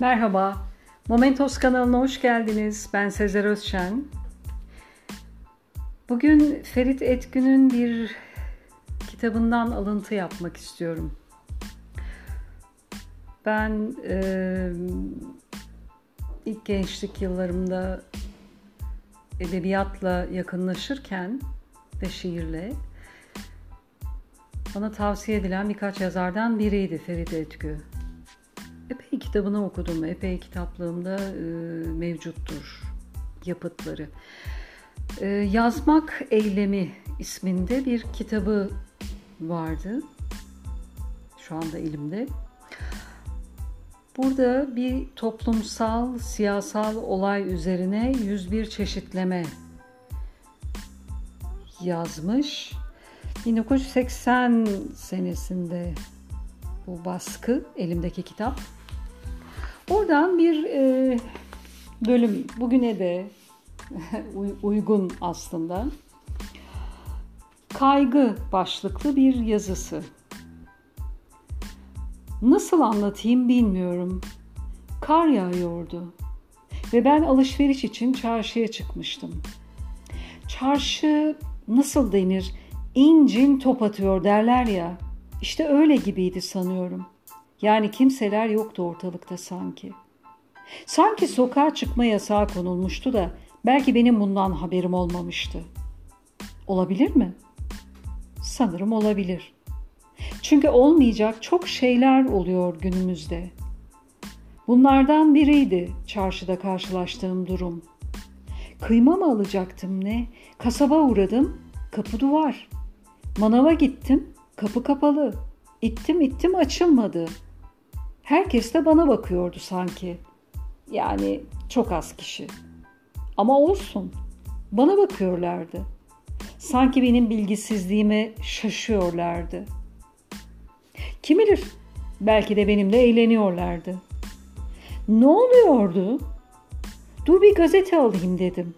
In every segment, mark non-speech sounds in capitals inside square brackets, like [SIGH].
Merhaba, Momentos kanalına hoş geldiniz. Ben Sezer Özşen. Bugün Ferit Etgün'ün bir kitabından alıntı yapmak istiyorum. Ben e, ilk gençlik yıllarımda edebiyatla yakınlaşırken ve şiirle bana tavsiye edilen birkaç yazardan biriydi Ferit Etgü. Epey kitabını okudum. Epey kitaplığımda e, mevcuttur yapıtları. E, Yazmak Eylemi isminde bir kitabı vardı. Şu anda elimde. Burada bir toplumsal, siyasal olay üzerine 101 çeşitleme yazmış. 1980 senesinde bu baskı, elimdeki kitap. Oradan bir e, bölüm bugüne de [LAUGHS] uygun aslında. Kaygı başlıklı bir yazısı. Nasıl anlatayım bilmiyorum. Kar yağıyordu ve ben alışveriş için çarşıya çıkmıştım. Çarşı nasıl denir? İncin top atıyor derler ya. İşte öyle gibiydi sanıyorum. Yani kimseler yoktu ortalıkta sanki. Sanki sokağa çıkma yasağı konulmuştu da belki benim bundan haberim olmamıştı. Olabilir mi? Sanırım olabilir. Çünkü olmayacak çok şeyler oluyor günümüzde. Bunlardan biriydi çarşıda karşılaştığım durum. Kıyma mı alacaktım ne? Kasaba uğradım, kapı duvar. Manava gittim, kapı kapalı. İttim ittim açılmadı. Herkes de bana bakıyordu sanki. Yani çok az kişi. Ama olsun. Bana bakıyorlardı. Sanki benim bilgisizliğime şaşıyorlardı. Kim bilir? Belki de benimle eğleniyorlardı. Ne oluyordu? Dur bir gazete alayım dedim.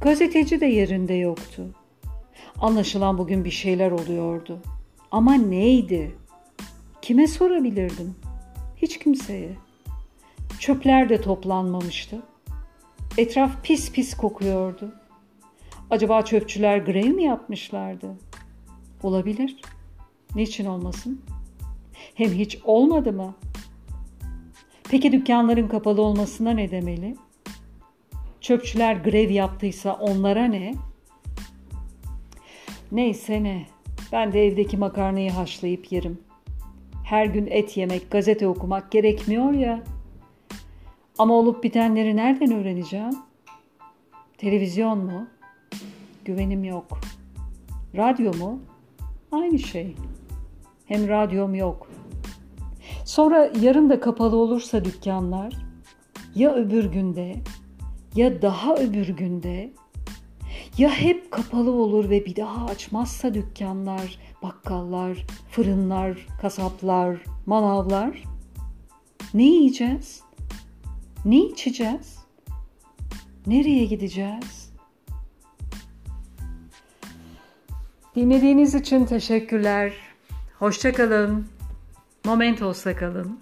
Gazeteci de yerinde yoktu. Anlaşılan bugün bir şeyler oluyordu. Ama neydi? Kime sorabilirdim? Hiç kimseye. Çöpler de toplanmamıştı. Etraf pis pis kokuyordu. Acaba çöpçüler grev mi yapmışlardı? Olabilir. Niçin olmasın? Hem hiç olmadı mı? Peki dükkanların kapalı olmasına ne demeli? Çöpçüler grev yaptıysa onlara ne? Neyse ne. Ben de evdeki makarnayı haşlayıp yerim. Her gün et yemek, gazete okumak gerekmiyor ya. Ama olup bitenleri nereden öğreneceğim? Televizyon mu? Güvenim yok. Radyo mu? Aynı şey. Hem radyom yok. Sonra yarın da kapalı olursa dükkanlar ya öbür günde ya daha öbür günde ya hep kapalı olur ve bir daha açmazsa dükkanlar, bakkallar, fırınlar, kasaplar, manavlar? Ne yiyeceğiz? Ne içeceğiz? Nereye gideceğiz? Dinlediğiniz için teşekkürler. Hoşçakalın. Momentos'ta kalın.